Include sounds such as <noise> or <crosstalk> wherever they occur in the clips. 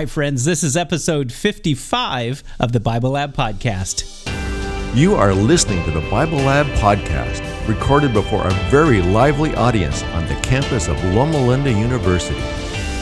Hi, friends. This is episode 55 of the Bible Lab Podcast. You are listening to the Bible Lab Podcast, recorded before a very lively audience on the campus of Loma Linda University.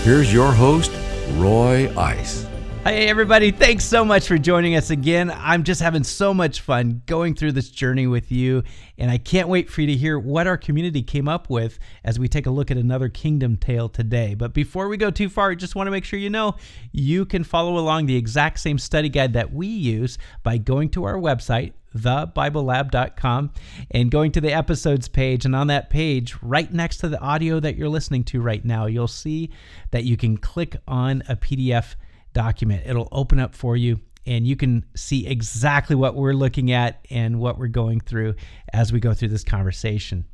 Here's your host, Roy Ice. Hey, everybody. Thanks so much for joining us again. I'm just having so much fun going through this journey with you, and I can't wait for you to hear what our community came up with as we take a look at another kingdom tale today. But before we go too far, I just want to make sure you know you can follow along the exact same study guide that we use by going to our website, thebiblelab.com and going to the episodes page and on that page right next to the audio that you're listening to right now you'll see that you can click on a pdf document. It'll open up for you and you can see exactly what we're looking at and what we're going through as we go through this conversation.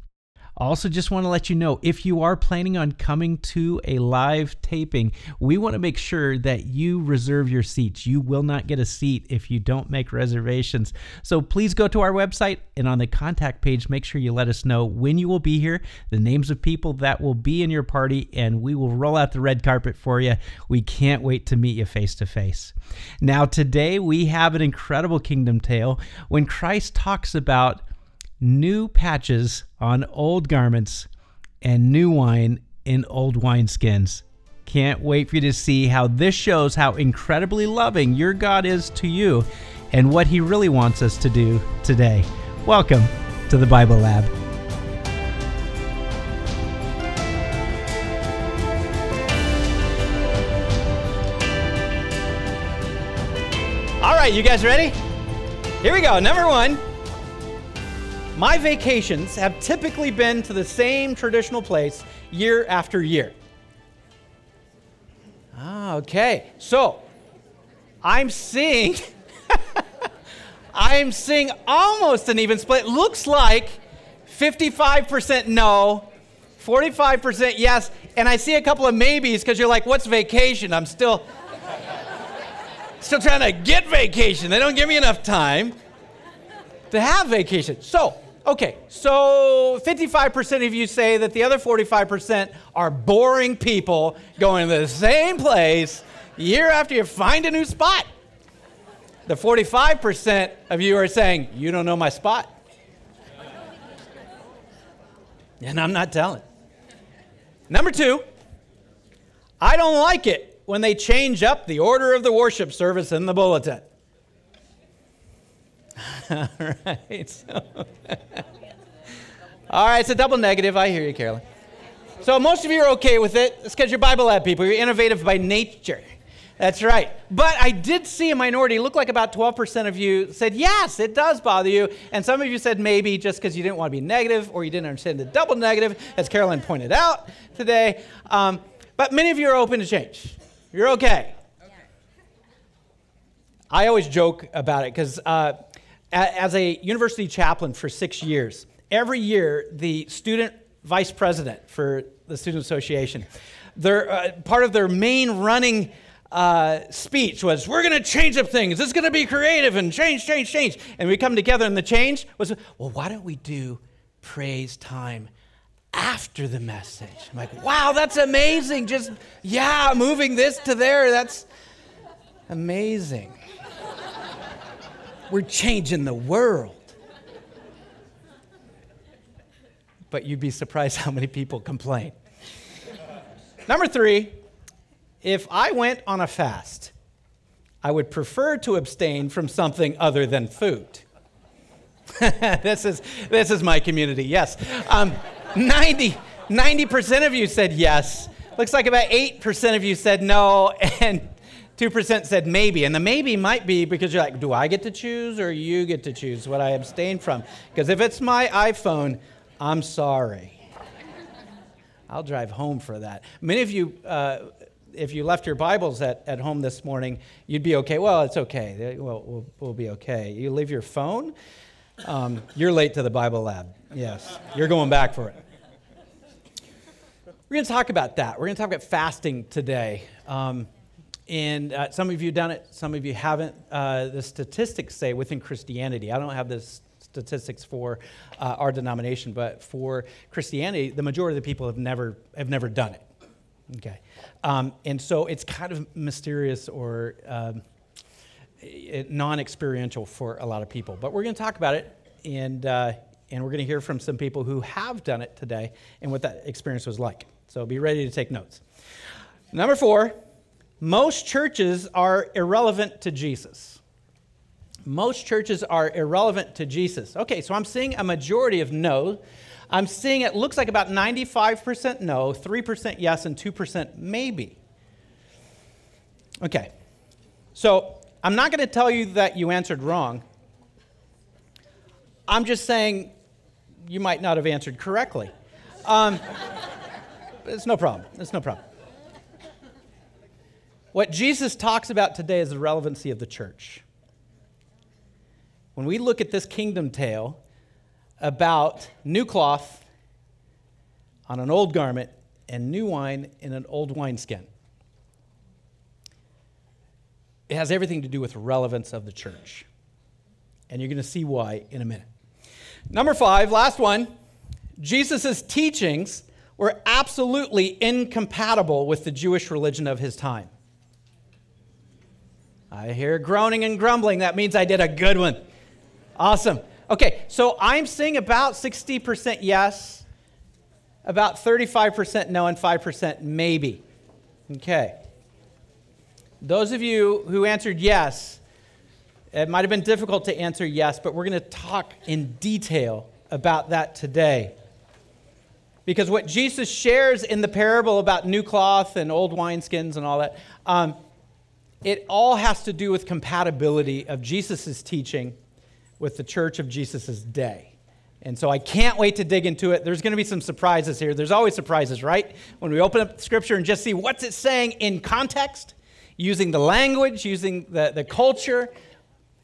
Also, just want to let you know if you are planning on coming to a live taping, we want to make sure that you reserve your seats. You will not get a seat if you don't make reservations. So please go to our website and on the contact page, make sure you let us know when you will be here, the names of people that will be in your party, and we will roll out the red carpet for you. We can't wait to meet you face to face. Now, today we have an incredible kingdom tale when Christ talks about new patches on old garments and new wine in old wineskins. Can't wait for you to see how this shows how incredibly loving your God is to you and what he really wants us to do today. Welcome to the Bible Lab. All right, you guys ready? Here we go. Number one. My vacations have typically been to the same traditional place year after year. Ah, okay. So, I'm seeing <laughs> I'm seeing almost an even split. Looks like 55% no, 45% yes, and I see a couple of maybes because you're like, what's vacation? I'm still still trying to get vacation. They don't give me enough time to have vacation. So, Okay, so 55% of you say that the other 45% are boring people going to the same place year after year. Find a new spot. The 45% of you are saying, You don't know my spot. And I'm not telling. Number two, I don't like it when they change up the order of the worship service in the bulletin. <laughs> All right. So All right, it's a double negative. I hear you, Carolyn. So most of you are okay with it. It's because you're Bible lab people. You're innovative by nature. That's right. But I did see a minority. Look like about 12% of you said, yes, it does bother you. And some of you said maybe just because you didn't want to be negative or you didn't understand the double negative, as Carolyn pointed out today. Um, but many of you are open to change. You're okay. okay. I always joke about it because uh, as a university chaplain for six years, every year the student vice president for the Student Association, their, uh, part of their main running uh, speech was, We're going to change up things. Is going to be creative and change, change, change. And we come together, and the change was, Well, why don't we do praise time after the message? I'm like, Wow, that's amazing. Just, yeah, moving this to there. That's amazing. We're changing the world. But you'd be surprised how many people complain. Number three, if I went on a fast, I would prefer to abstain from something other than food. <laughs> this, is, this is my community, yes. Um, 90, 90% of you said yes. Looks like about 8% of you said no, <laughs> and 2% said maybe. And the maybe might be because you're like, do I get to choose or you get to choose what I abstain from? Because if it's my iPhone, I'm sorry. I'll drive home for that. Many of you, uh, if you left your Bibles at, at home this morning, you'd be okay. Well, it's okay. We'll, we'll, we'll be okay. You leave your phone, um, you're late to the Bible lab. Yes, you're going back for it. We're going to talk about that. We're going to talk about fasting today. Um, and uh, some of you done it, some of you haven't. Uh, the statistics say within Christianity, I don't have the statistics for uh, our denomination, but for Christianity, the majority of the people have never, have never done it. Okay. Um, and so it's kind of mysterious or um, non experiential for a lot of people. But we're going to talk about it, and, uh, and we're going to hear from some people who have done it today and what that experience was like. So be ready to take notes. Number four, most churches are irrelevant to Jesus. Most churches are irrelevant to Jesus. Okay, so I'm seeing a majority of no. I'm seeing it looks like about 95% no, 3% yes, and 2% maybe. Okay, so I'm not going to tell you that you answered wrong. I'm just saying you might not have answered correctly. Um, <laughs> it's no problem. It's no problem. What Jesus talks about today is the relevancy of the church. When we look at this kingdom tale about new cloth on an old garment and new wine in an old wineskin, it has everything to do with relevance of the church. And you're going to see why in a minute. Number five, last one Jesus' teachings were absolutely incompatible with the Jewish religion of his time. I hear groaning and grumbling. That means I did a good one. Awesome. Okay, so I'm seeing about 60% yes, about 35% no, and 5% maybe. Okay. Those of you who answered yes, it might have been difficult to answer yes, but we're going to talk in detail about that today. Because what Jesus shares in the parable about new cloth and old wineskins and all that, um, it all has to do with compatibility of Jesus' teaching with the church of Jesus' day. And so I can't wait to dig into it. There's going to be some surprises here. There's always surprises, right? When we open up Scripture and just see what's it saying in context, using the language, using the, the culture.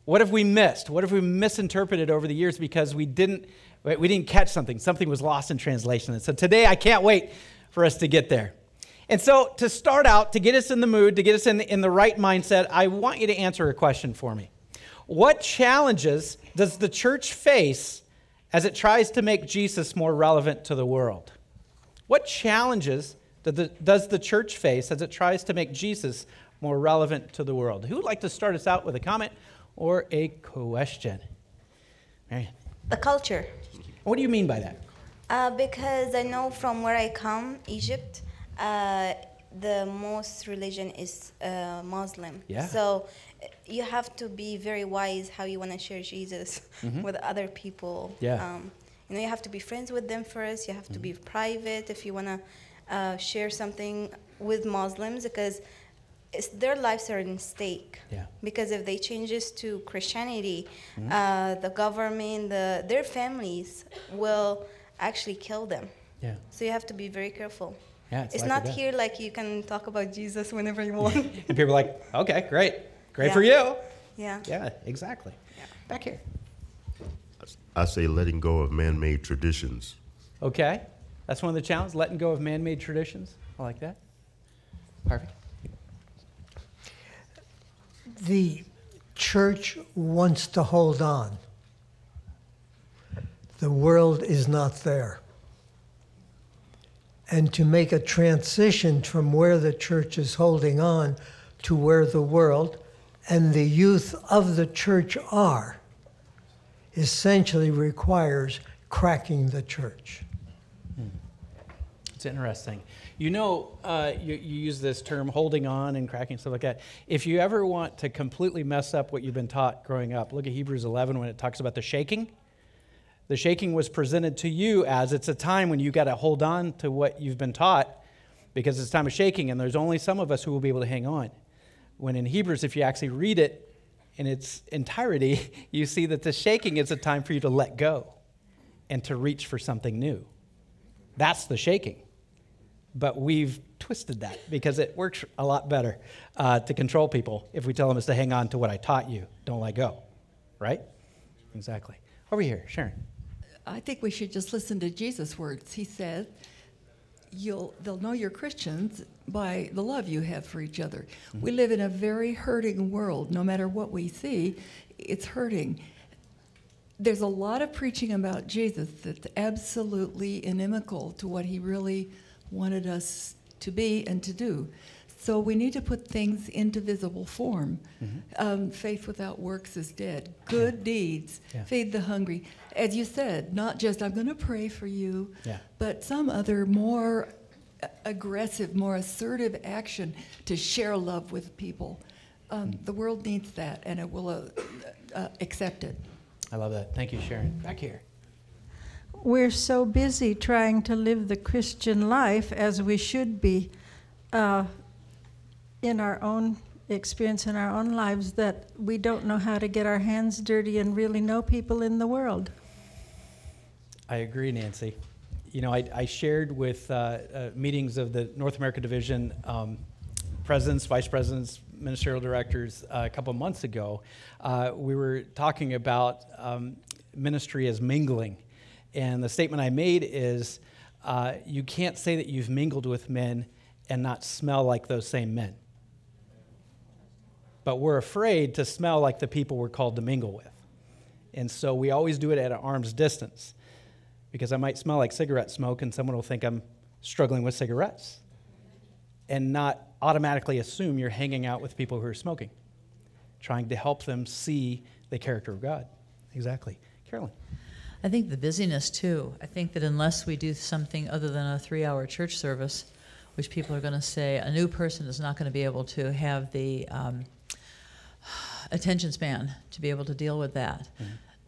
What have we missed? What have we misinterpreted over the years because we didn't, we didn't catch something? Something was lost in translation. And so today I can't wait for us to get there. And so to start out, to get us in the mood, to get us in the, in the right mindset, I want you to answer a question for me. What challenges does the church face as it tries to make Jesus more relevant to the world? What challenges does the church face as it tries to make Jesus more relevant to the world? Who would like to start us out with a comment or a question? Marian. The culture. What do you mean by that? Uh, because I know from where I come, Egypt, uh, the most religion is uh, Muslim. Yeah. So you have to be very wise how you want to share Jesus <laughs> mm-hmm. with other people. Yeah. Um, you know, you have to be friends with them first. You have to mm-hmm. be private if you want to uh, share something with Muslims because their lives are in stake. Yeah. Because if they change this to Christianity, mm-hmm. uh, the government, the, their families will actually kill them. Yeah. So you have to be very careful. Yeah, it's, it's not here like you can talk about Jesus whenever you want. <laughs> and people are like, okay, great. Great yeah. for you. Yeah. Yeah, exactly. Yeah. Back here. I say letting go of man made traditions. Okay. That's one of the challenges, letting go of man made traditions. I like that. Perfect. The church wants to hold on. The world is not there. And to make a transition from where the church is holding on to where the world and the youth of the church are essentially requires cracking the church. It's interesting. You know, uh, you, you, use this term holding on and cracking, stuff like that. If you ever want to completely mess up what you've been taught growing up, look at Hebrews 11 when it talks about the shaking. The shaking was presented to you as it's a time when you got to hold on to what you've been taught because it's time of shaking, and there's only some of us who will be able to hang on. When in Hebrews, if you actually read it in its entirety, <laughs> you see that the shaking is a time for you to let go and to reach for something new. That's the shaking. But we've twisted that because it works a lot better uh, to control people if we tell them is to hang on to what I taught you, don't let go. Right? Exactly. Over here, Sharon. I think we should just listen to Jesus' words. He said, you'll they'll know you're Christians by the love you have for each other. Mm-hmm. We live in a very hurting world. No matter what we see, it's hurting. There's a lot of preaching about Jesus that's absolutely inimical to what he really wanted us to be and to do. So we need to put things into visible form. Um, faith without works is dead. Good deeds Yeah. feed the hungry. As you said, not just I'm going to pray for you, Yeah. but some other more a- aggressive, more assertive action to share love with people. Um, the world needs that, and it will uh, uh, accept it. I love that. Thank you, Sharon. Back here. we're so busy trying to live the Christian life as we should be uh, in our own experience in our own lives that we don't know how to get our hands dirty and really know people in the world. I agree, Nancy. You know, I, I shared with uh, uh, meetings of the North America Division um, presidents, vice presidents, ministerial directors uh, a couple months ago. Uh, we were talking about um, ministry as mingling. And the statement I made is uh, you can't say that you've mingled with men and not smell like those same men. But we're afraid to smell like the people we're called to mingle with. And so we always do it at an arm's distance because I might smell like cigarette smoke and someone will think I'm struggling with cigarettes and not automatically assume you're hanging out with people who are smoking, trying to help them see the character of God. Exactly. Carolyn. I think the busyness too. I think that unless we do something other than a three hour church service, which people are going to say a new person is not going to be able to have the um, attention span to be able to deal with that.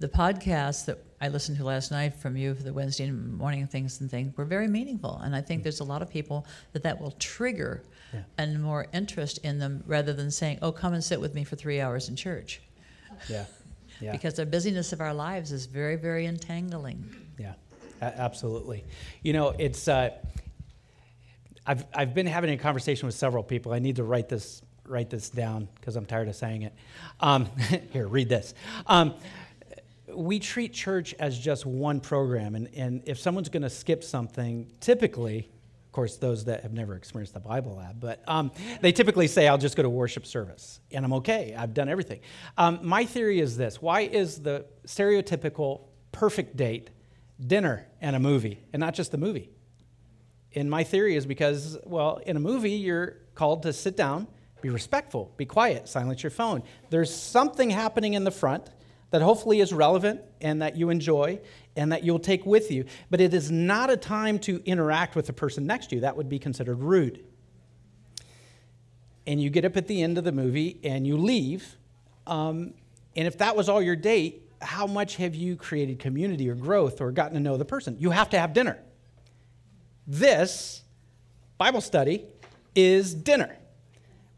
The podcasts that I listened to last night from you for the Wednesday morning things and things were very meaningful, and I think there's a lot of people that that will trigger Yeah. and more interest in them rather than saying, "Oh, come and sit with me for three hours in church," Yeah. <laughs> Yeah. because the busyness of our lives is very, very entangling. Yeah, absolutely. You know, it's. Uh, I've I've been having a conversation with several people. I need to write this write this down because I'm tired of saying it. Um, <laughs> here, read this. Um, we treat church as just one program, and, and if someone's going to skip something, typically, of course, those that have never experienced the Bible lab, but um, they typically say, I'll just go to worship service, and I'm okay. I've done everything. Um, my theory is this why is the stereotypical perfect date dinner and a movie, and not just the movie? And my theory is because, well, in a movie, you're called to sit down, be respectful, be quiet, silence your phone. There's something happening in the front that hopefully is relevant and that you enjoy and that you'll take with you. But it is not a time to interact with the person next to you. That would be considered rude. And you get up at the end of the movie and you leave. Um, and if that was all your date, how much have you created community or growth or gotten to know the person? You have to have dinner. This Bible study is dinner.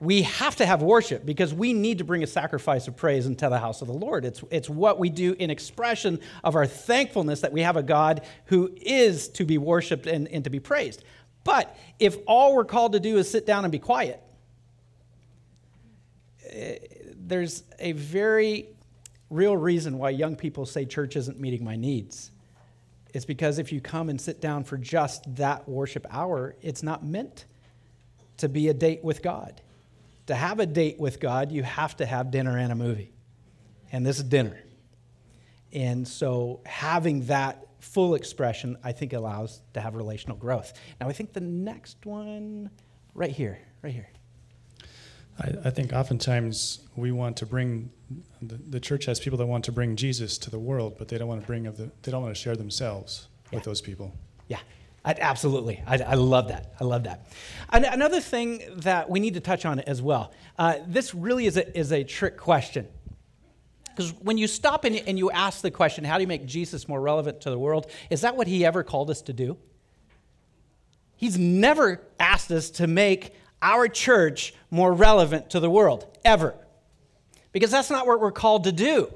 We have to have worship because we need to bring a sacrifice of praise into the house of the Lord. It's, it's what we do in expression of our thankfulness that we have a God who is to be worshiped and, and to be praised. But if all we're called to do is sit down and be quiet, eh, there's a very real reason why young people say church isn't meeting my needs. It's because if you come and sit down for just that worship hour, it's not meant to be a date with God. To have a date with God, you have to have dinner and a movie. And this is dinner. And so having that full expression, I think, allows to have relational growth. Now, I think the next one, right here, right here. I, I think oftentimes we want to bring the, the church has people that want to bring Jesus to the world, but they don't want to bring of the they don't want to share themselves Yeah. with those people. Yeah, I, absolutely. I, I love that. I love that. An- another thing that we need to touch on as well uh, this really is a, is a trick question. Because when you stop and, and you ask the question, how do you make Jesus more relevant to the world? Is that what he ever called us to do? He's never asked us to make our church more relevant to the world, ever. Because that's not what we're called to do.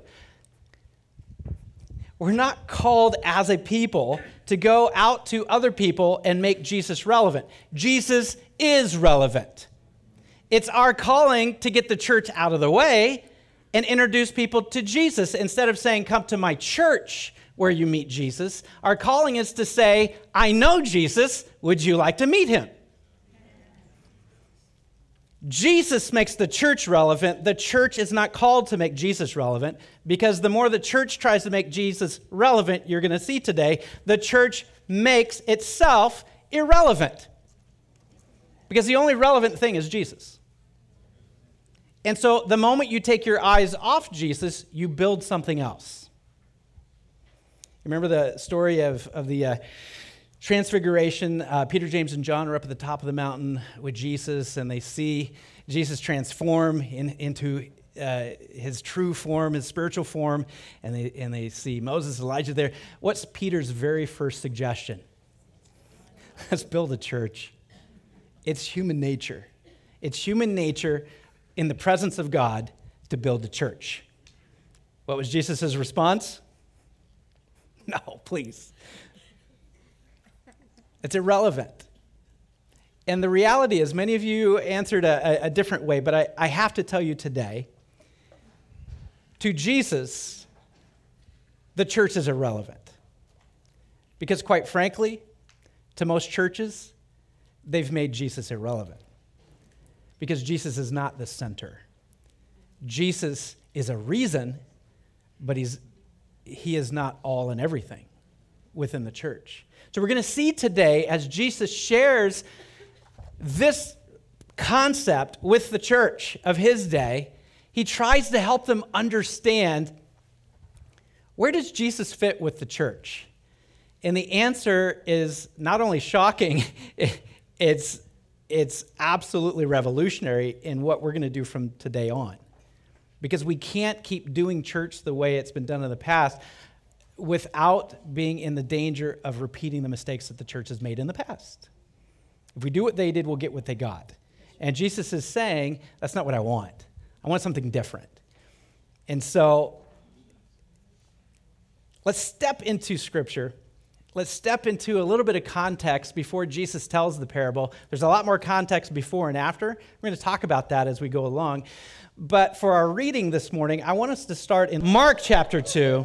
We're not called as a people to go out to other people and make Jesus relevant. Jesus is relevant. It's our calling to get the church out of the way and introduce people to Jesus instead of saying, Come to my church where you meet Jesus. Our calling is to say, I know Jesus. Would you like to meet him? Jesus makes the church relevant. The church is not called to make Jesus relevant because the more the church tries to make Jesus relevant, you're going to see today, the church makes itself irrelevant. Because the only relevant thing is Jesus. And so the moment you take your eyes off Jesus, you build something else. Remember the story of, of the uh, transfiguration? Uh, Peter, James, and John are up at the top of the mountain with Jesus, and they see Jesus transform in, into uh, his true form, his spiritual form, and they, and they see Moses, Elijah there. What's Peter's very first suggestion? <laughs> Let's build a church. It's human nature. It's human nature in the presence of God to build a church. What was Jesus' response? <laughs> No, please. It's irrelevant. And the reality is, many of you answered a, a different way, but I, I have to tell you today to Jesus, the church is irrelevant. Because, quite frankly, to most churches, they've made Jesus irrelevant. Because Jesus is not the center. Jesus is a reason, but he's he is not all and everything within the church. So we're going to see today as Jesus shares this concept with the church of his day, he tries to help them understand where does Jesus fit with the church? And the answer is not only shocking, <laughs> it's, it's absolutely revolutionary in what we're going to do from today on because we can't keep doing church the way it's been done in the past without being in the danger of repeating the mistakes that the church has made in the past. If we do what they did, we'll get what they got. And Jesus is saying, that's not what I want. I want something different. And so let's step into Scripture. Let's step into a little bit of context before Jesus tells the parable. There's a lot more context before and after. We're going to talk about that as we go along. But for our reading this morning, I want us to start in Mark chapter 2,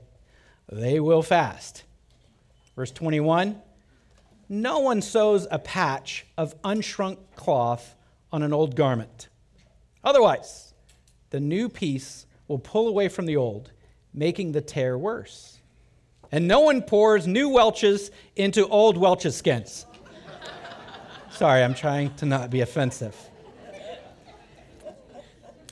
they will fast. Verse 21 No one sews a patch of unshrunk cloth on an old garment. Otherwise, the new piece will pull away from the old, making the tear worse. And no one pours new Welch's into old Welch's skins. <laughs> Sorry, I'm trying to not be offensive.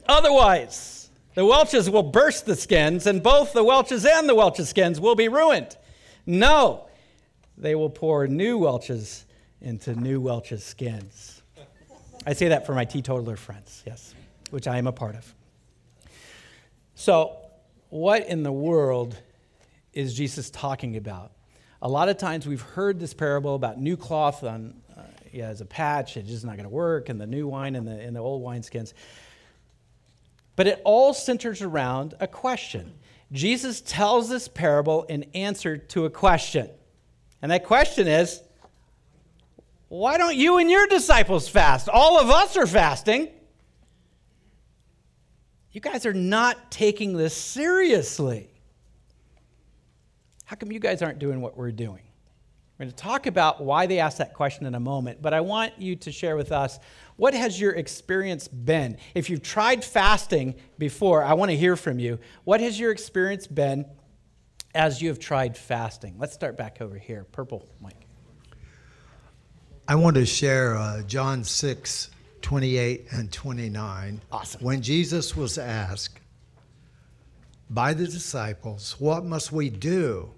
Otherwise, the Welch's will burst the skins, and both the Welch's and the Welch's skins will be ruined. No, they will pour new Welch's into new Welch's skins. I say that for my teetotaler friends, yes, which I am a part of. So, what in the world is Jesus talking about? A lot of times we've heard this parable about new cloth on, uh, yeah, as a patch, it's just not going to work, and the new wine and the, and the old wineskins. But it all centers around a question. Jesus tells this parable in answer to a question. And that question is why don't you and your disciples fast? All of us are fasting. You guys are not taking this seriously. How come you guys aren't doing what we're doing? We're going to talk about why they asked that question in a moment, but I want you to share with us what has your experience been? If you've tried fasting before, I want to hear from you. What has your experience been as you have tried fasting? Let's start back over here. Purple, Mike. I want to share uh, John 6, 28 and 29. Awesome. When Jesus was asked by the disciples, What must we do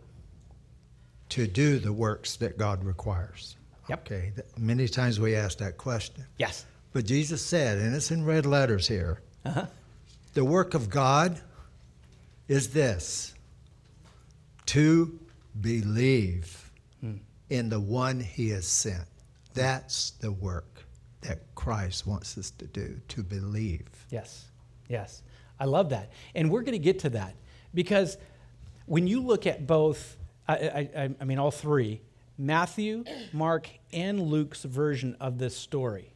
to do the works that God requires? Yep. Okay, many times we ask that question. Yes. But Jesus said, and it's in red letters here uh-huh. the work of God is this to believe hmm. in the one he has sent. That's the work that Christ wants us to do, to believe. Yes, yes. I love that. And we're going to get to that because when you look at both, I, I, I mean, all three, Matthew, Mark, and Luke's version of this story.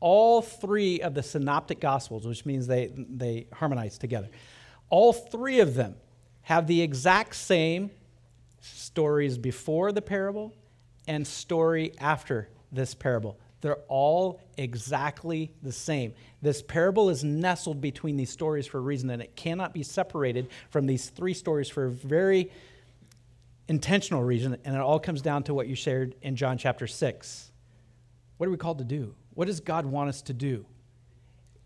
All three of the synoptic gospels, which means they, they harmonize together, all three of them have the exact same stories before the parable and story after this parable. They're all exactly the same. This parable is nestled between these stories for a reason, and it cannot be separated from these three stories for a very intentional reason. And it all comes down to what you shared in John chapter 6. What are we called to do? What does God want us to do?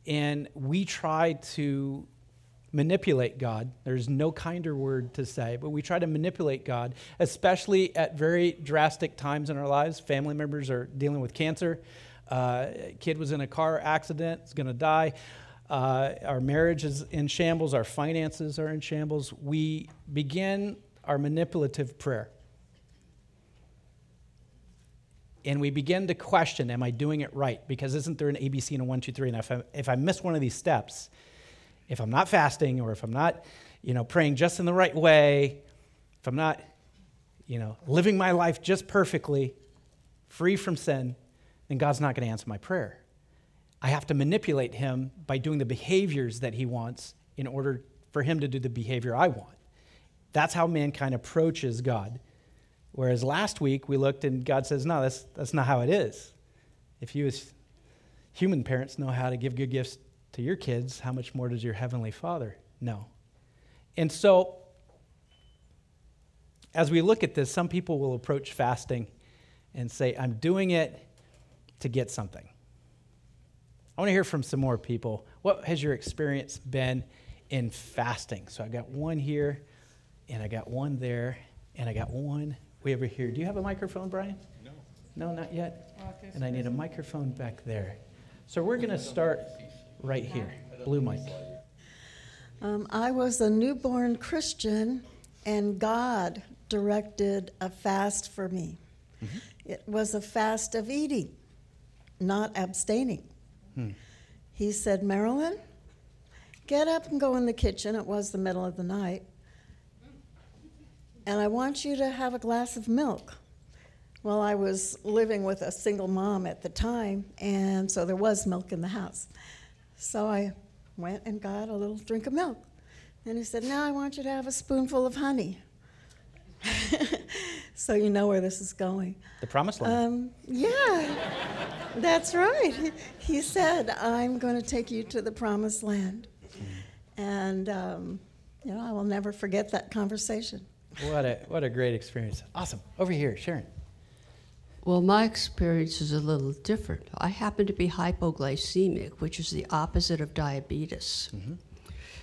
And we try to manipulate God. There's no kinder word to say, but we try to manipulate God, especially at very drastic times in our lives. Family members are dealing with cancer. Uh, kid was in a car accident, is going to die. Uh, our marriage is in shambles. Our finances are in shambles. We begin our manipulative prayer. And we begin to question, am I doing it right? Because isn't there an ABC and a one, two, three? And if I, if I miss one of these steps, if I'm not fasting or if I'm not, you know, praying just in the right way, if I'm not, you know, living my life just perfectly, free from sin, then God's not going to answer my prayer. I have to manipulate him by doing the behaviors that he wants in order for him to do the behavior I want. That's how mankind approaches God. Whereas last week we looked and God says, no, that's, that's not how it is. If you as human parents know how to give good gifts to your kids, how much more does your heavenly Father know? And so, as we look at this, some people will approach fasting and say, I'm doing it to get something. I want to hear from some more people. What has your experience been in fasting? So I've got one here, and I got one there, and I got one way over here. Do you have a microphone, Brian? No. No, not yet? And I need a microphone back there. So we're going to start right here. Blue mic. Um, I was a newborn Christian, and God directed a fast for me. Mm-hmm. It was a fast of eating, not abstaining. Hmm. He said, Marilyn, get up and go in the kitchen. It was the middle of the night. And I want you to have a glass of milk. Well, I was living with a single mom at the time, and so there was milk in the house. So I went and got a little drink of milk. And he said, Now I want you to have a spoonful of honey. <laughs> so you know where this is going. The promised land. Um, yeah, that's right. He said, I'm going to take you to the promised land. And, um, you know, I will never forget that conversation. What a, what a great experience. Awesome. Over here, Sharon. Well, my experience is a little different. I happen to be hypoglycemic, which is the opposite of diabetes. Mm-hmm.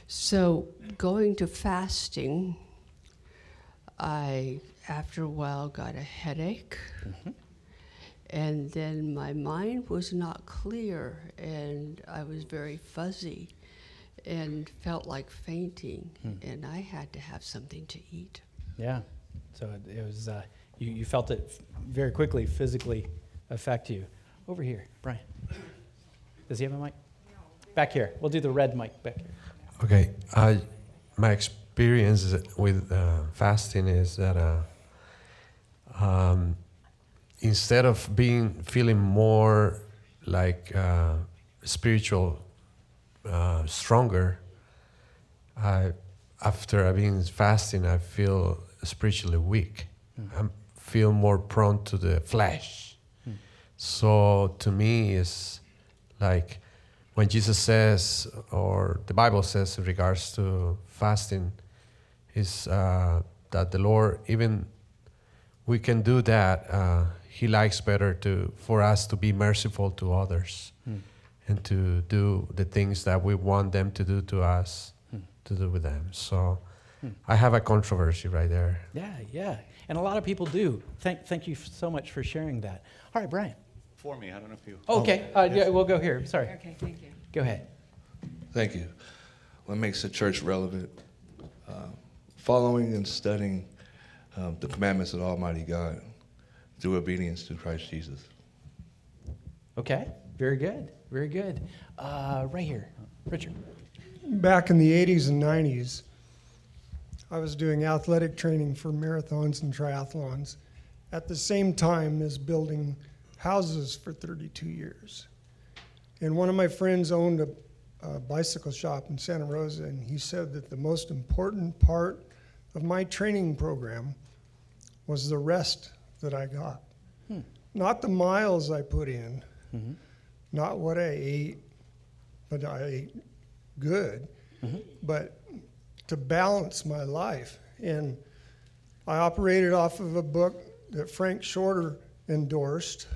So, going to fasting, I, after a while, got a headache. Mm-hmm. And then my mind was not clear, and I was very fuzzy and felt like fainting, hmm. and I had to have something to eat. Yeah. So it, it was. Uh, you, you felt it very quickly physically affect you. Over here, Brian. Does he have a mic? Back here. We'll do the red mic back here. Okay. Uh, my experience with uh, fasting is that uh, um, instead of being feeling more like uh, spiritual uh, stronger, I, after I've been fasting, I feel spiritually weak. Mm feel more prone to the flesh. Hmm. So to me, it's like when Jesus says, or the Bible says in regards to fasting, is uh, that the Lord, even we can do that. Uh, he likes better to for us to be merciful to others hmm. and to do the things that we want them to do to us hmm. to do with them. So hmm. I have a controversy right there. Yeah, yeah. And a lot of people do. Thank, thank you so much for sharing that. All right, Brian. For me, I don't know if you. Okay, uh, yeah, we'll go here. Sorry. Okay, thank you. Go ahead. Thank you. What makes the church relevant? Uh, following and studying um, the commandments of Almighty God through obedience to Christ Jesus. Okay, very good, very good. Uh, right here, Richard. Back in the 80s and 90s, I was doing athletic training for marathons and triathlons, at the same time as building houses for 32 years. And one of my friends owned a, a bicycle shop in Santa Rosa, and he said that the most important part of my training program was the rest that I got. Hmm. Not the miles I put in, Mhm. not what I ate, but I ate good, Mhm. but to balance my life. And I operated off of a book that Frank Shorter endorsed.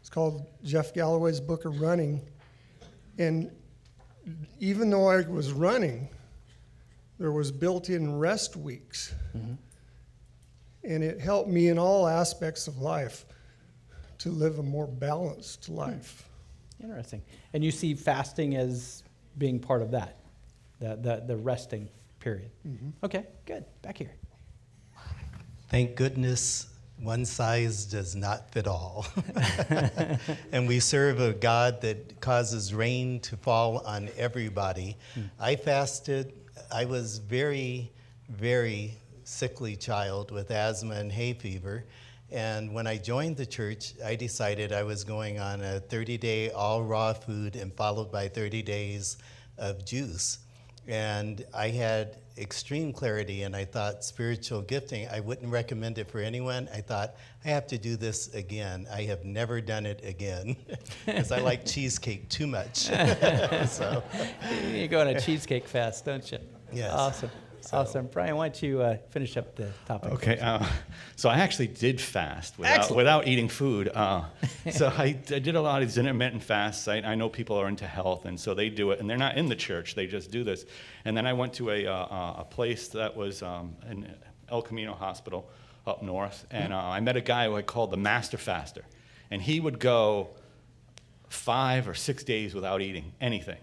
It's called Jeff Galloway's Book of Running. And even though I was running, there was built in rest weeks. Mm-hmm. And it helped me in all aspects of life to live a more balanced life. Hmm. Interesting. And you see fasting as being part of that, the, the, the resting period. Mhm. Okay, good. Back here. Thank goodness one size does not fit all. <laughs> and we serve a God that causes rain to fall on everybody. I fasted. I was very, very sickly child with asthma and hay fever. And when I joined the church, I decided I was going on a 30 day all raw food and followed by 30 days of juice. And I had extreme clarity, and I thought spiritual gifting, I wouldn't recommend it for anyone. I thought, I have to do this again. I have never done it again <laughs> because I like cheesecake too much. <laughs> so, <laughs> you go on a cheesecake fast, don't you? Yes. Awesome. Awesome. Brian, why don't you uh, finish up the topic? Okay, uh, so I actually did fast without, without eating food. Uh, <laughs> so I, I did a lot of these intermittent fasts. I, I know people are into health, and so they do it, and they're not in the church. They just do this. And then I went to a, uh, uh, a place that was um, in El Camino Hospital up north, and uh, I met a guy who I called the Master Faster, and he would go five or six days without eating anything.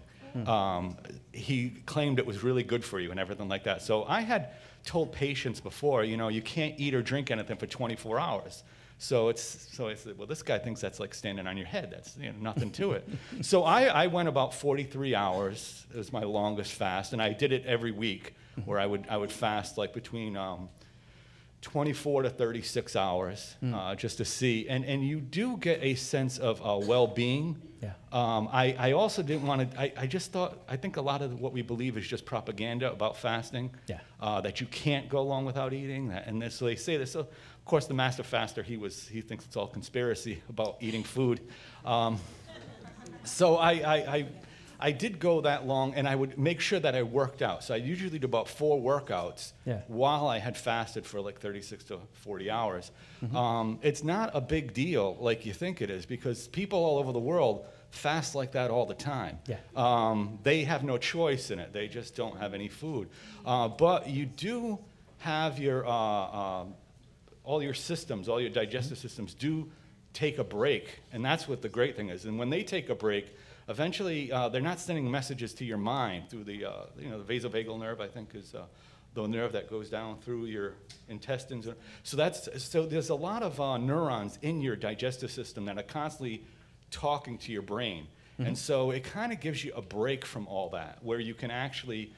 Um, he claimed it was really good for you and everything like that. So I had told patients before, you know, you can't eat or drink anything for 24 hours. So it's so I said, well, this guy thinks that's like standing on your head. That's you know, nothing to it. <laughs> so I, I went about 43 hours. It was my longest fast, and I did it every week, where I would I would fast like between um, 24 to 36 hours Mm. uh, just to see. And, and you do get a sense of uh, well being. Yeah. Um, I, I also didn't want to, I, I just thought, I think a lot of what we believe is just propaganda about fasting. Yeah. Uh, that you can't go long without eating. That, and this, so they say this. So, of course, the master faster, he, was, he thinks it's all conspiracy about eating food. Um, so I, I, I, I did go that long, and I would make sure that I worked out. So I usually do about four workouts Yeah. while I had fasted for like 36 to 40 hours. Mhm. Um, it's not a big deal like you think it is because people all over the world fast like that all the time. Yeah. Um, they have no choice in it. They just don't have any food. Uh, but you do have your uh, um, all your systems, all your digestive systems do take a break, and that's what the great thing is. And when they take a break, eventually uh, they're not sending messages to your mind through the uh, you know the vasovagal nerve. I think is uh, the nerve that goes down through your intestines. So that's so there's a lot of uh, neurons in your digestive system that are constantly talking to your brain, Mhm. and so it kind of gives you a break from all that, where you can actually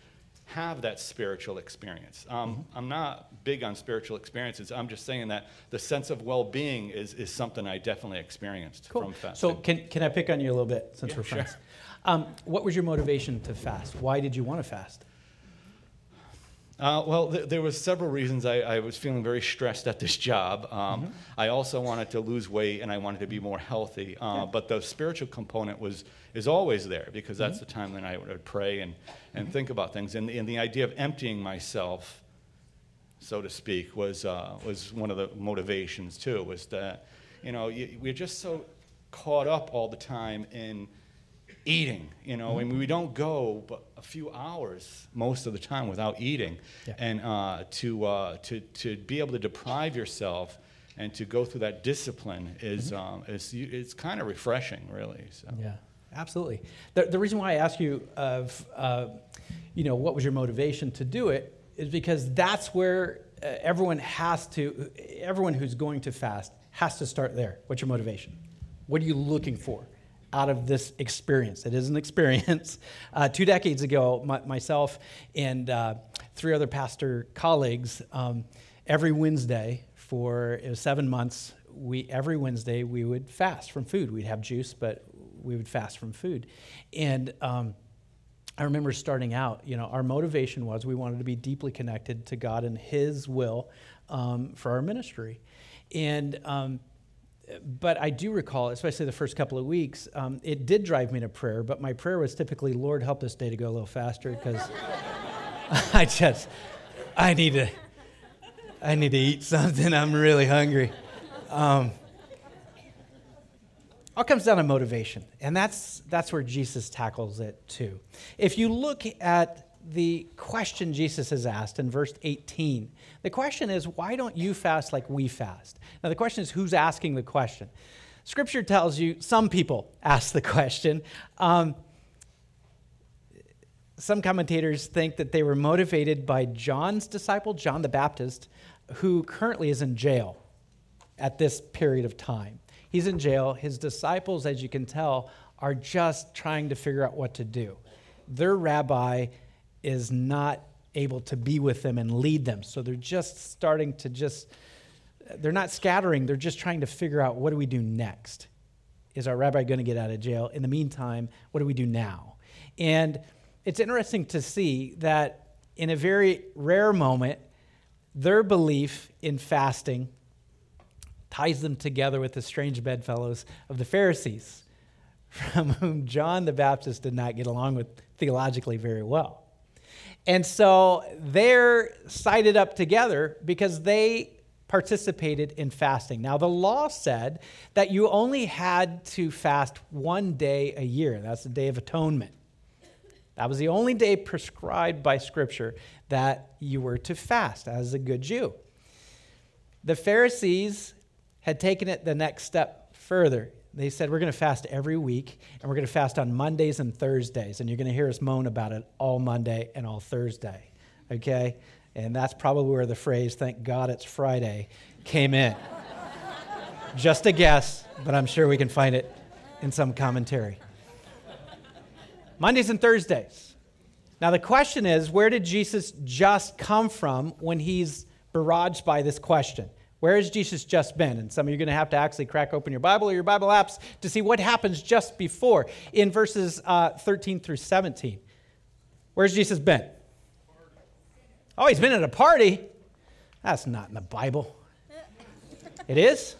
have that spiritual experience. Um, I'm not big on spiritual experiences. I'm just saying that the sense of well-being is, is something I definitely experienced from fasting. So can, can I pick on you a little bit since Yeah, we're sure. friends? Um, what was your motivation to fast? Why did you want to fast? Uh, well, th- there was several reasons. I, I was feeling very stressed at this job. Um, Mhm. I also wanted to lose weight and I wanted to be more healthy. Uh, But the spiritual component was is always there because that's Mhm. the time that I would pray and, and think about things. And, and the idea of emptying myself, so to speak, was uh, was one of the motivations too. Was that you know you, we're just so caught up all the time in eating, you know, and we don't go but a few hours most of the time without eating, Yeah. and uh, to uh, to to be able to deprive yourself and to go through that discipline is Mhm. um, is it's kind of refreshing, really. So. Yeah, absolutely. The, the reason why I ask you of, uh, you know, what was your motivation to do it is because that's where uh, everyone has to, everyone who's going to fast has to start there. What's your motivation? What are you looking for out of this experience? It is an experience. <laughs> Uh, two decades ago, my, myself and uh, three other pastor colleagues, um, every Wednesday for seven months. We every Wednesday we would fast from food. We'd have juice, but we would fast from food. And um, I remember starting out. You know, our motivation was we wanted to be deeply connected to God and His will um, for our ministry. And um, but I do recall, especially the first couple of weeks, um, it did drive me to prayer. But my prayer was typically, "Lord, help this day to go a little faster," because <laughs> I just I need to I need to eat something. I'm really hungry. Um, all comes down to motivation, and that's that's where Jesus tackles it too. If you look at the question Jesus has asked in verse 18, the question is, why don't you fast like we fast? Now, the question is, who's asking the question? Scripture tells you some people ask the question. Um, some commentators think that they were motivated by John's disciple, John the Baptist, who currently is in jail at this period of time. He's in jail. His disciples, as you can tell, are just trying to figure out what to do. Their rabbi is not able to be with them and lead them. So they're just starting to just, they're not scattering, they're just trying to figure out what do we do next? Is our rabbi going to get out of jail? In the meantime, what do we do now? And it's interesting to see that in a very rare moment, their belief in fasting ties them together with the strange bedfellows of the Pharisees, <laughs> from whom John the Baptist did not get along with theologically very well. And so they're sided up together because they participated in fasting. Now, the law said that you only had to fast one day a year. That's the Day of Atonement. That was the only day prescribed by Scripture that you were to fast as a good Jew. The Pharisees had taken it the next step further. They said, We're going to fast every week, and we're going to fast on Mondays and Thursdays. And you're going to hear us moan about it all Monday and all Thursday. Okay? And that's probably where the phrase, thank God it's Friday, came in. <laughs> Just a guess, but I'm sure we can find it in some commentary. Mondays and Thursdays. Now, the question is where did Jesus just come from when he's barraged by this question? Where has Jesus just been? And some of you are going to have to actually crack open your Bible or your Bible apps to see what happens just before in verses uh, 13 through 17. Where's Jesus been? Oh, he's been at a party. That's not in the Bible. It is?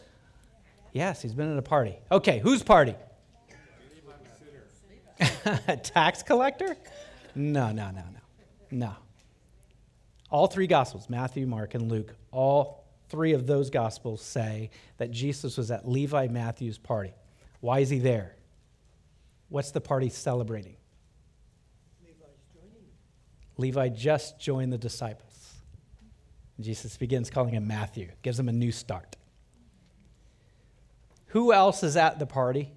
Yes, he's been at a party. Okay, whose party? a <laughs> tax collector? No, no, no, no. No. All three Gospels, Matthew, Mark, and Luke, all three of those Gospels say that Jesus was at Levi Matthew's party. Why is he there? What's the party celebrating? Levi just joined the disciples. Jesus begins calling him Matthew, gives him a new start. Who else is at the party?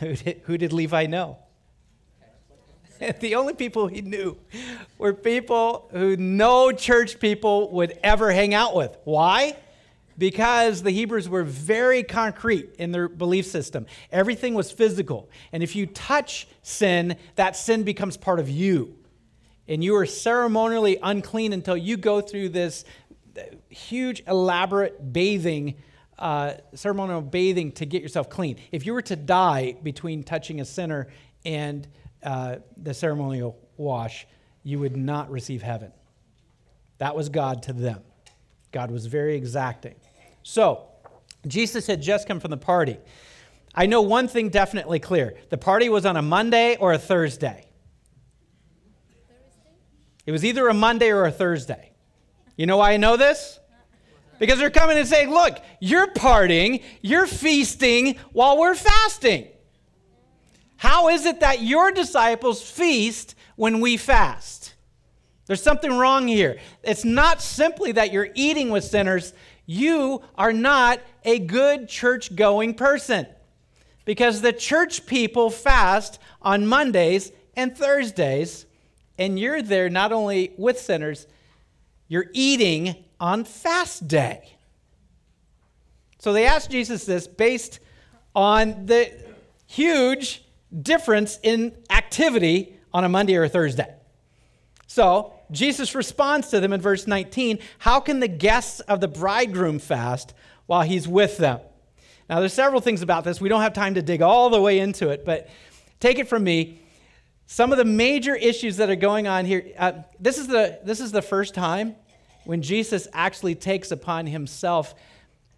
who, did, who did Levi know? <laughs> the only people he knew were people who no church people would ever hang out with. Why? Because the Hebrews were very concrete in their belief system. Everything was physical. And if you touch sin, that sin becomes part of you. And you are ceremonially unclean until you go through this huge, elaborate bathing uh, ceremonial bathing to get yourself clean. If you were to die between touching a sinner and uh, the ceremonial wash, you would not receive heaven. That was God to them. God was very exacting. So, Jesus had just come from the party. I know one thing definitely clear the party was on a Monday or a Thursday. It was either a Monday or a Thursday. You know why I know this? Because they're coming and saying, Look, you're partying, you're feasting while we're fasting. How is it that your disciples feast when we fast? There's something wrong here. It's not simply that you're eating with sinners, you are not a good church going person. Because the church people fast on Mondays and Thursdays, and you're there not only with sinners, you're eating on fast day. So they asked Jesus this based on the huge difference in activity on a Monday or a Thursday. So Jesus responds to them in verse 19 How can the guests of the bridegroom fast while he's with them? Now, there's several things about this. We don't have time to dig all the way into it, but take it from me. Some of the major issues that are going on here. Uh, this, is the, this is the first time when Jesus actually takes upon himself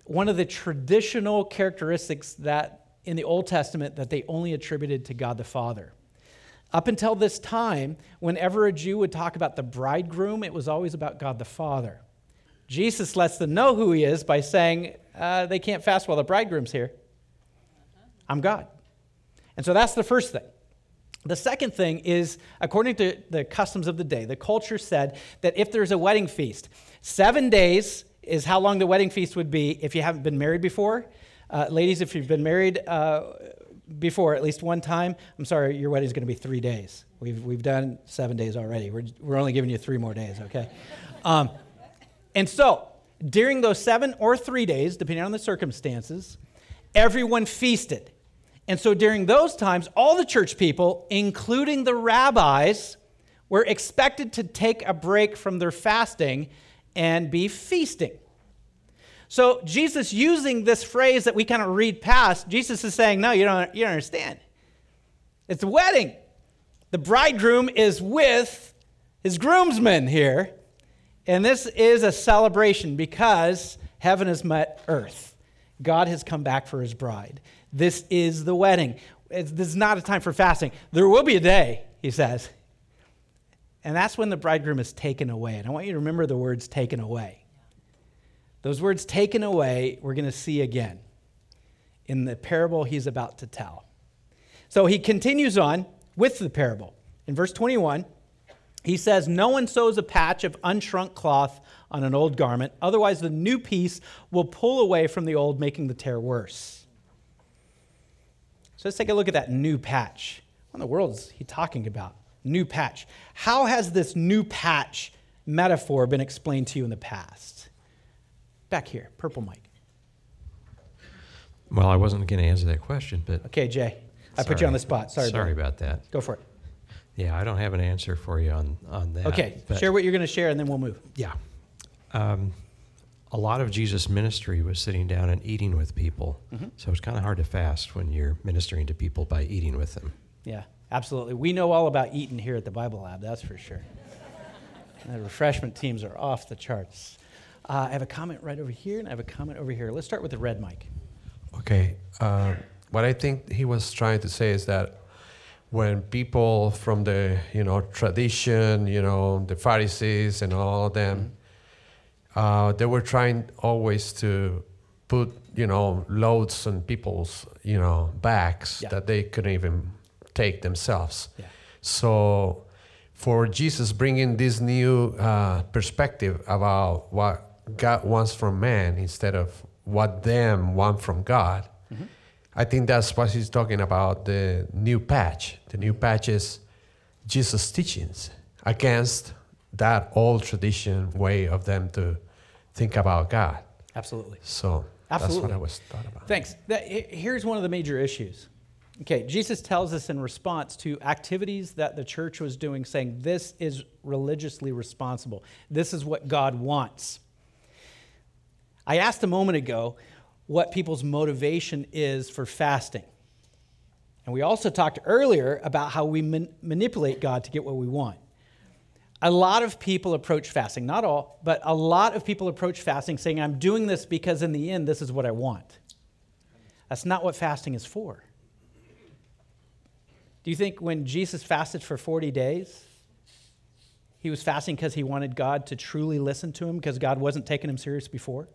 one of the traditional characteristics that in the Old Testament that they only attributed to God the Father. Up until this time, whenever a Jew would talk about the bridegroom, it was always about God the Father. Jesus lets them know who he is by saying, uh, they can't fast while the bridegroom's here. I'm God. And so that's the first thing. The second thing is, according to the customs of the day, the culture said that if there's a wedding feast, seven days is how long the wedding feast would be if you haven't been married before. Uh, ladies, if you've been married uh, before at least one time, I'm sorry, your wedding is going to be three days. We've, we've done seven days already. We're, we're only giving you three more days, okay? <laughs> Um, and so, during those seven or three days, depending on the circumstances, everyone feasted. And so during those times, all the church people, including the rabbis, were expected to take a break from their fasting and be feasting. So Jesus using this phrase that we kind of read past, Jesus is saying, No, you don't, you don't understand. It's a wedding. The bridegroom is with his groomsmen here. And this is a celebration because heaven has met earth. God has come back for his bride. This is the wedding. It's, this is not a time for fasting. There will be a day, he says. And that's when the bridegroom is taken away. And I want you to remember the words taken away. Those words taken away, we're going to see again in the parable he's about to tell. So he continues on with the parable. In verse 21, he says, No one sews a patch of unshrunk cloth on an old garment, otherwise, the new piece will pull away from the old, making the tear worse. So let's take a look at that new patch. What in the world is he talking about? New patch. How has this new patch metaphor been explained to you in the past? Back here, purple mic. Well, I wasn't going to answer that question, but. Okay, Jay. I put you on the spot. Sorry. Sorry about that. Go for it. Yeah, I don't have an answer for you on, on that. Okay, but- share what you're going to share and then we'll move. Yeah. Um, a lot of Jesus' ministry was sitting down and eating with people. Mhm. So it's kind of hard to fast when you're ministering to people by eating with them. Yeah, absolutely. We know all about eating here at the Bible Lab, that's for sure. <laughs> the refreshment teams are off the charts. Uh, I have a comment right over here, and I have a comment over here. Let's start with the red mic. Okay. Uh, what I think he was trying to say is that when people from the you know tradition, you know the Pharisees and all of them, uh, they were trying always to put you know loads on people's you know backs Yeah. that they couldn't even take themselves. So for Jesus bringing this new uh, perspective about what God wants from man instead of what them want from God, Mhm. I think that's what he's talking about the new patch. The new patch is Jesus' teachings against that old tradition way of them to think about God. Absolutely. So Absolutely. that's what I was thought about. Thanks. That, here's one of the major issues. Okay, Jesus tells us in response to activities that the church was doing, saying, This is religiously responsible. This is what God wants. I asked a moment ago what people's motivation is for fasting. And we also talked earlier about how we man- manipulate God to get what we want. A lot of people approach fasting, not all, but a lot of people approach fasting saying, I'm doing this because in the end, this is what I want. That's not what fasting is for. Do you think when Jesus fasted for 40 days, he was fasting because he wanted God to truly listen to him because God wasn't taking him serious before?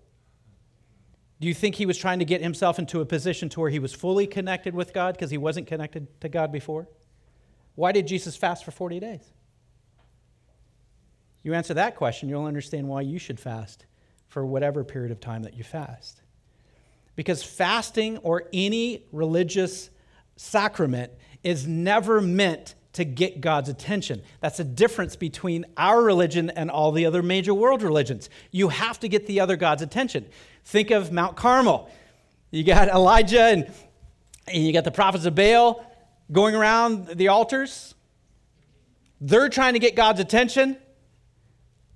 Do you think he was trying to get himself into a position to where he was fully connected with God because he wasn't connected to God before? Why did Jesus fast for 40 days? You answer that question, you'll understand why you should fast for whatever period of time that you fast. Because fasting or any religious sacrament is never meant to get God's attention. That's the difference between our religion and all the other major world religions. You have to get the other God's attention. Think of Mount Carmel. You got <laughs> Elijah and, and you got the prophets of Baal going around the altars. They're trying to get God's attention.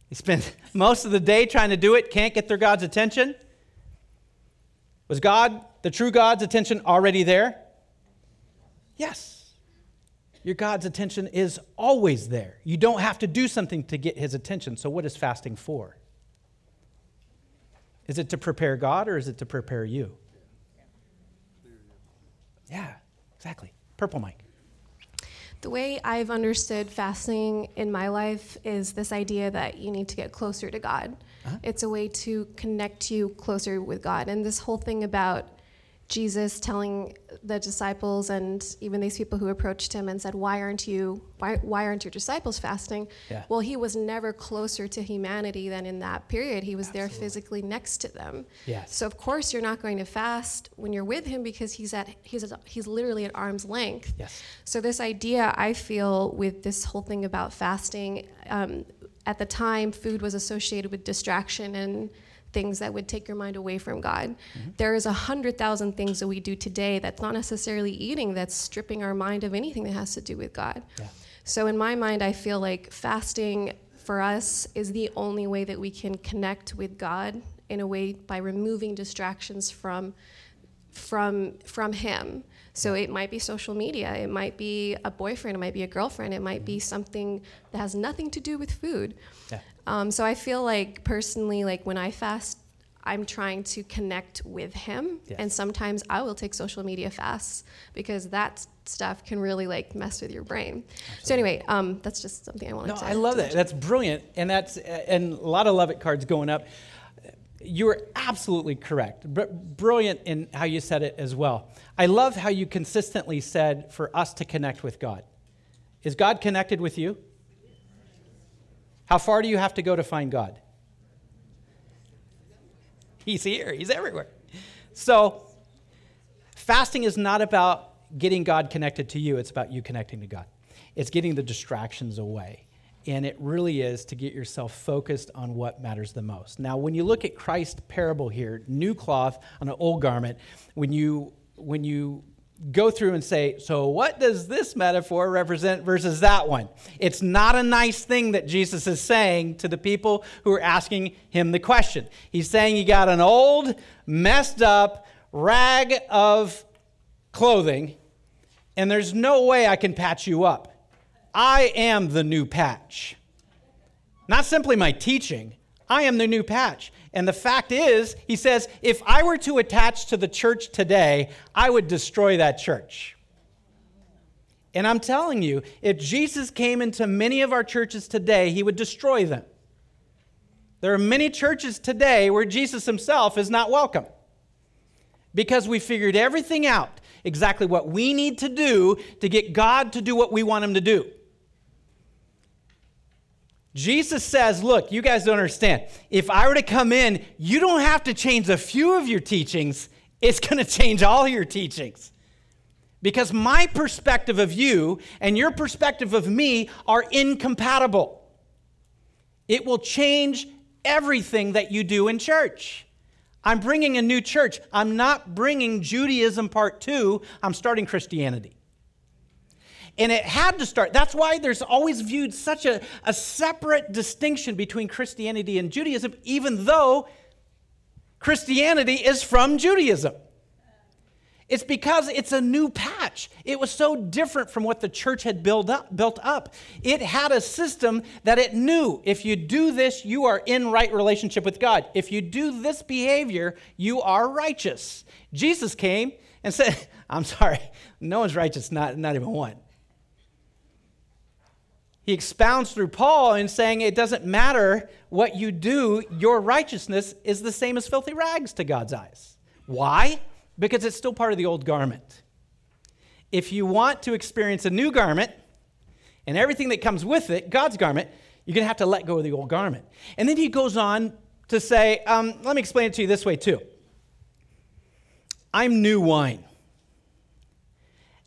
They spend <laughs> most of the day trying to do it, can't get their God's attention. Was God, the true God's attention, already there? Yes. Your God's attention is always there. You don't have to do something to get his attention. So, what is fasting for? Is it to prepare God or is it to prepare you? Yeah, exactly. Purple mic. The way I've understood fasting in my life is this idea that you need to get closer to God. Uh-huh. It's a way to connect you closer with God. And this whole thing about Jesus telling the disciples and even these people who approached him and said, "Why aren't you? Why, why aren't your disciples fasting?" Yeah. Well, he was never closer to humanity than in that period. He was there physically next to them. Yes. So of course you're not going to fast when you're with him because he's at he's at, he's literally at arm's length. Yes. So this idea I feel with this whole thing about fasting, um, at the time, food was associated with distraction and things that would take your mind away from God. Mm-hmm. There is a hundred thousand things that we do today that's not necessarily eating, that's stripping our mind of anything that has to do with God. So in my mind, I feel like fasting for us is the only way that we can connect with God in a way by removing distractions from from from him. So it might be social media, it might be a boyfriend, it might be a girlfriend, it might be mm-hmm. something that has nothing to do with food. Yeah. Um, so I feel like personally, like when I fast, I'm trying to connect with him, Yes. and sometimes I will take social media fasts because that stuff can really like mess with your brain. So anyway, um, that's just something I wanted No, to. I love to that. That's brilliant, and that's and a lot of love it cards going up. You are absolutely correct. Br- brilliant in how you said it as well. I love how you consistently said for us to connect with God. Is God connected with you? How far do you have to go to find God? He's here, He's everywhere. So, fasting is not about getting God connected to you, it's about you connecting to God. It's getting the distractions away. And it really is to get yourself focused on what matters the most. Now, when you look at Christ's parable here, new cloth on an old garment, when you when you go through and say, so what does this metaphor represent versus that one? It's not a nice thing that Jesus is saying to the people who are asking him the question. He's saying you got an old, messed up rag of clothing, and there's no way I can patch you up. I am the new patch. Not simply my teaching, I am the new patch. And the fact is, he says, if I were to attach to the church today, I would destroy that church. And I'm telling you, if Jesus came into many of our churches today, he would destroy them. There are many churches today where Jesus himself is not welcome because we figured everything out exactly what we need to do to get God to do what we want him to do. Jesus says, Look, you guys don't understand. If I were to come in, you don't have to change a few of your teachings, it's <laughs> going to change all your teachings. Because my perspective of you and your perspective of me are incompatible. It will change everything that you do in church. I'm bringing a new church. I'm not bringing Judaism part two, I'm starting Christianity. And it had to start. That's why there's always viewed such a, a separate distinction between Christianity and Judaism, even though Christianity is from Judaism. It's because it's a new patch. It was so different from what the church had built up, built up. It had a system that it knew if you do this, you are in right relationship with God. If you do this behavior, you are righteous. Jesus came and said, <laughs> I'm sorry, no one's righteous, not, not even one. He expounds through Paul in saying it doesn't matter what you do, your righteousness is the same as filthy rags to God's eyes. Why? Because it's still part of the old garment. If you want to experience a new garment and everything that comes with it, God's garment, you're going to have to let go of the old garment. And then he goes on to say, um, let me explain it to you this way too. I'm new wine,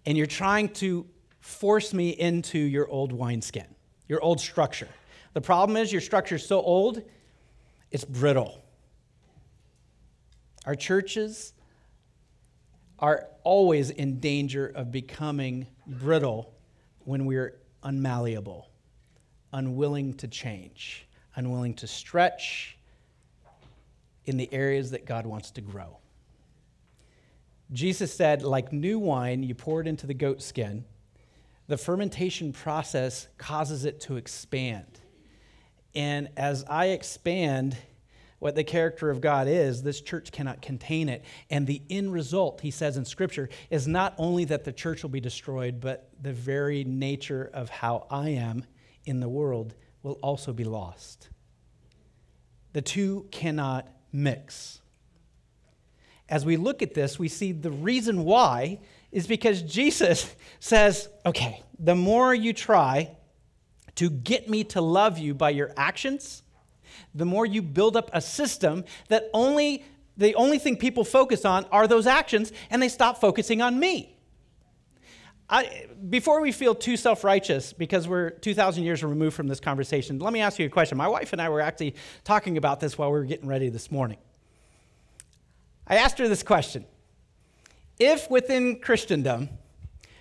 and you're trying to force me into your old wineskin, your old structure. The problem is your structure is so old, it's brittle. Our churches are always in danger of becoming brittle when we're unmalleable. unwilling to change, unwilling to stretch in the areas that God wants to grow. Jesus said, like new wine, you pour it into the goat skin, the fermentation process causes it to expand. And as I expand what the character of God is, this church cannot contain it. And the end result, he says in Scripture, is not only that the church will be destroyed, but the very nature of how I am in the world will also be lost. The two cannot mix. As we look at this, we see the reason why is because Jesus <laughs> says, okay, the more you try to get me to love you by your actions, the more you build up a system that only the only thing people focus on are those actions and they stop focusing on me. I, before we feel too self righteous, because we're 2,000 years removed from this conversation, let me ask you a question. My wife and I were actually talking about this while we were getting ready this morning. I asked her this question If within Christendom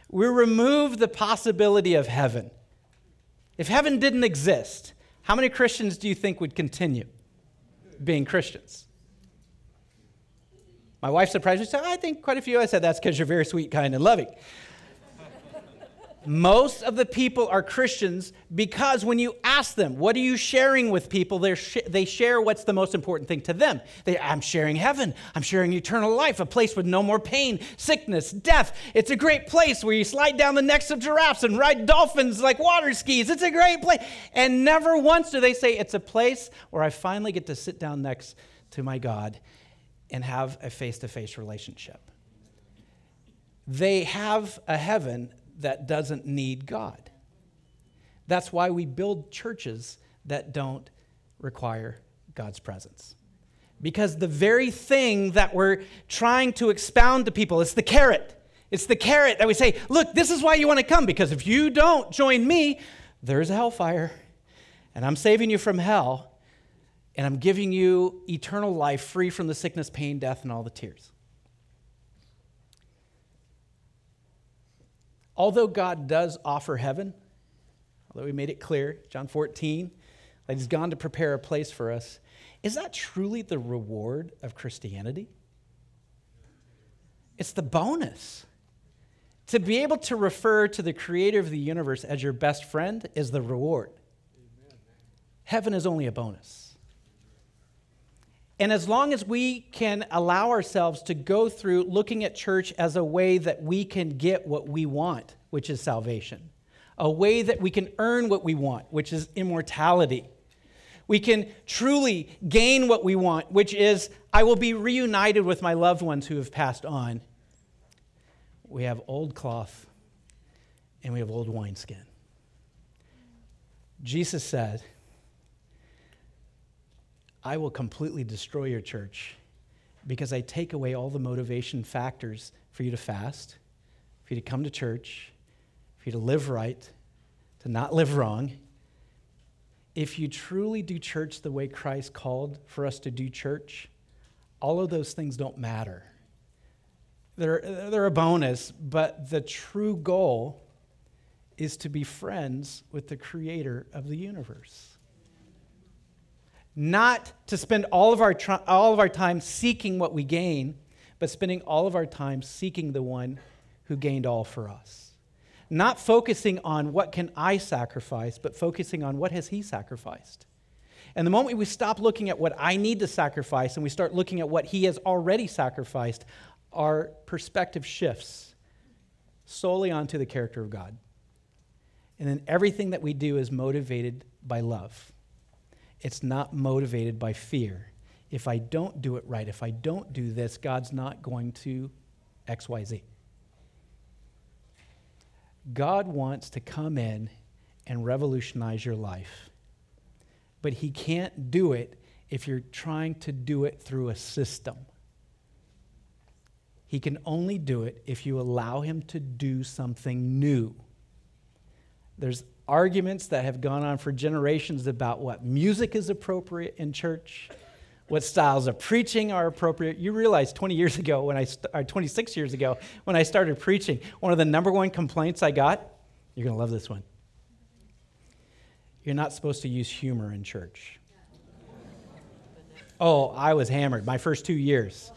we remove the possibility of heaven, if heaven didn't exist, how many Christians do you think would continue being Christians? My wife surprised me. Said, I think quite a few. I said, That's because you're very sweet, kind, and loving. Most of the people are Christians because when you ask them, what are you sharing with people, sh- they share what's the most important thing to them. They, I'm sharing heaven. I'm sharing eternal life, a place with no more pain, sickness, death. It's a great place where you slide down the necks of giraffes and ride dolphins like water skis. It's a great place. And never once do they say, it's a place where I finally get to sit down next to my God and have a face to face relationship. They have a heaven that doesn't need God. That's why we build churches that don't require God's presence. Because the very thing that we're trying to expound to people is the carrot. It's the carrot that we say, look, this is why you want to come, because if you don't join me, there's a hellfire, and I'm saving you from hell, and I'm giving you eternal life free from the sickness, pain, death, and all the tears. Although God does offer heaven, although He made it clear, John 14, that He's gone to prepare a place for us, is that truly the reward of Christianity? It's the bonus. To be able to refer to the creator of the universe as your best friend is the reward. Heaven is only a bonus. And as long as we can allow ourselves to go through looking at church as a way that we can get what we want, which is salvation, a way that we can earn what we want, which is immortality. We can truly gain what we want, which is I will be reunited with my loved ones who have passed on. We have old cloth and we have old wineskin. Jesus said, I will completely destroy your church because I take away all the motivation factors for you to fast, for you to come to church, for you to live right, to not live wrong. If you truly do church the way Christ called for us to do church, all of those things don't matter. They're, they're a bonus, but the true goal is to be friends with the creator of the universe not to spend all of, our all of our time seeking what we gain, but spending all of our time seeking the one who gained all for us. Not focusing on what can I sacrifice, but focusing on what has he sacrificed. And the moment we stop looking at what I need to sacrifice and we start looking at what he has already sacrificed, our perspective shifts solely onto the character of God. And then everything that we do is motivated by love. It's not motivated by fear. If I don't do it right, if I don't do this, God's not going to XYZ. God wants to come in and revolutionize your life. But He can't do it if you're trying to do it through a system. He can only do it if you allow Him to do something new. There's arguments that have gone on for generations about what music is appropriate in church, what styles of preaching are appropriate. You realize 20 years ago, when I or 26 years ago, when I started preaching, one of the number one complaints I got, you're going to love this one. You're not supposed to use humor in church. Oh, I was hammered my first two years.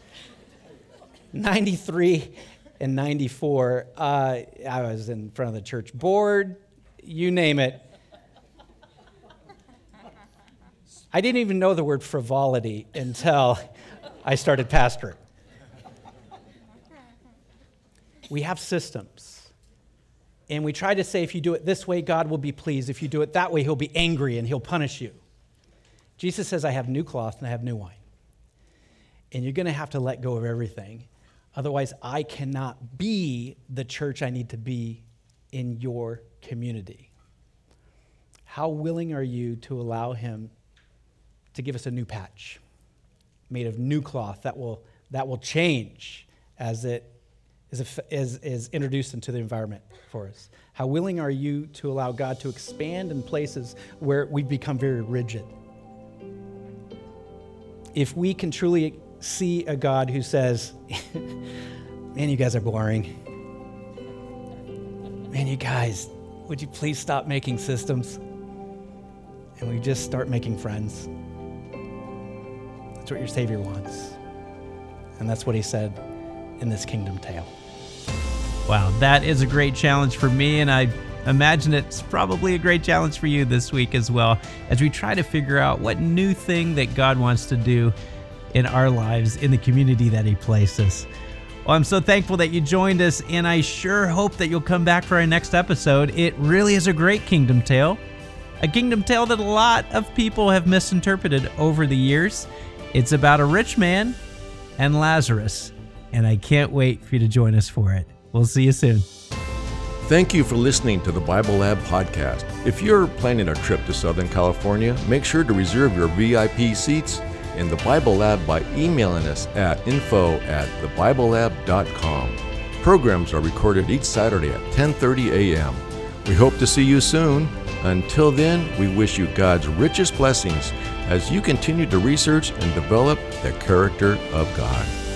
93 and 94, uh, I was in front of the church board, you name it. I didn't even know the word frivolity until I started pastoring. We have systems. And we try to say if you do it this way, God will be pleased. If you do it that way, he'll be angry and he'll punish you. Jesus says, I have new cloth and I have new wine. And you're going to have to let go of everything. Otherwise, I cannot be the church I need to be in your community. How willing are you to allow him to give us a new patch made of new cloth that will, that will change as it is, is, is introduced into the environment for us? How willing are you to allow God to expand in places where we've become very rigid? If we can truly see a God who says, <laughs> Man, you guys are boring. Man, you guys, would you please stop making systems? And we just start making friends. That's what your Savior wants. And that's what he said in this kingdom tale. Wow, that is a great challenge for me, and I imagine it's probably a great challenge for you this week as well as we try to figure out what new thing that God wants to do in our lives in the community that He placed us. Well, I'm so thankful that you joined us, and I sure hope that you'll come back for our next episode. It really is a great kingdom tale, a kingdom tale that a lot of people have misinterpreted over the years. It's about a rich man and Lazarus, and I can't wait for you to join us for it. We'll see you soon. Thank you for listening to the Bible Lab podcast. If you're planning a trip to Southern California, make sure to reserve your VIP seats in the Bible Lab by emailing us at info at thebiblelab.com. Programs are recorded each Saturday at 10:30 a.m. We hope to see you soon. Until then, we wish you God's richest blessings as you continue to research and develop the character of God.